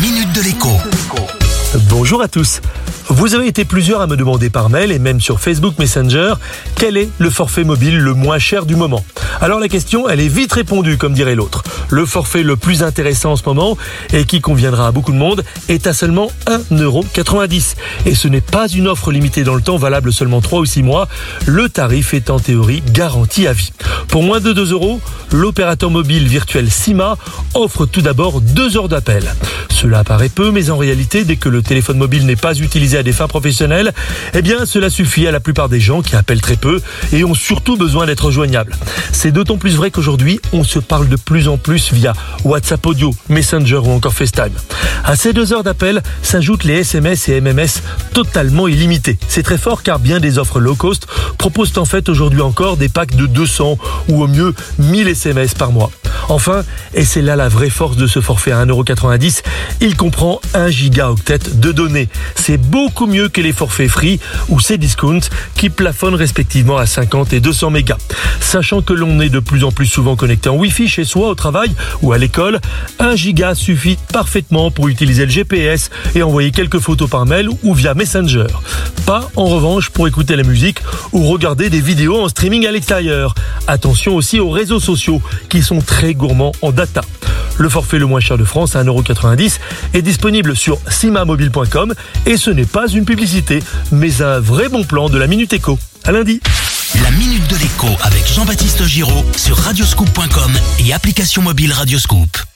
minute de l'écho. Bonjour à tous. Vous avez été plusieurs à me demander par mail et même sur Facebook Messenger quel est le forfait mobile le moins cher du moment? Alors la question, elle est vite répondue comme dirait l'autre. Le forfait le plus intéressant en ce moment et qui conviendra à beaucoup de monde est à seulement 1,90€. Et ce n'est pas une offre limitée dans le temps valable seulement 3 ou 6 mois. Le tarif est en théorie garanti à vie. Pour moins de 2 euros, l'opérateur mobile virtuel Sima offre tout d'abord 2 heures d'appel. Cela paraît peu, mais en réalité, dès que le téléphone mobile n'est pas utilisé à des fins professionnelles, eh bien, cela suffit à la plupart des gens qui appellent très peu et ont surtout besoin d'être joignables. C'est d'autant plus vrai qu'aujourd'hui, on se parle de plus en plus via WhatsApp audio, Messenger ou encore FaceTime. À ces deux heures d'appel s'ajoutent les SMS et MMS totalement illimités. C'est très fort car bien des offres low cost proposent en fait aujourd'hui encore des packs de 200 ou au mieux 1000 SMS par mois. Enfin, et c'est là la vraie force de ce forfait à 1,90€, il comprend 1 gigaoctet de données. C'est beaucoup mieux que les forfaits free ou ces discounts qui plafonnent respectivement à 50 et 200 mégas. Sachant que l'on est de plus en plus souvent connecté en Wi-Fi chez soi, au travail ou à l'école, 1 giga suffit parfaitement pour utiliser le GPS et envoyer quelques photos par mail ou via Messenger. Pas en revanche pour écouter la musique ou regarder des vidéos en streaming à l'extérieur. Attention aussi aux réseaux sociaux qui sont très gourmands en data. Le forfait le moins cher de France à 1,90€ est disponible sur simamobile.com et ce n'est pas une publicité, mais un vrai bon plan de la Minute Éco. À lundi. La minute de l'écho avec Jean-Baptiste Giraud sur radioscoop.com et application mobile Radioscoop.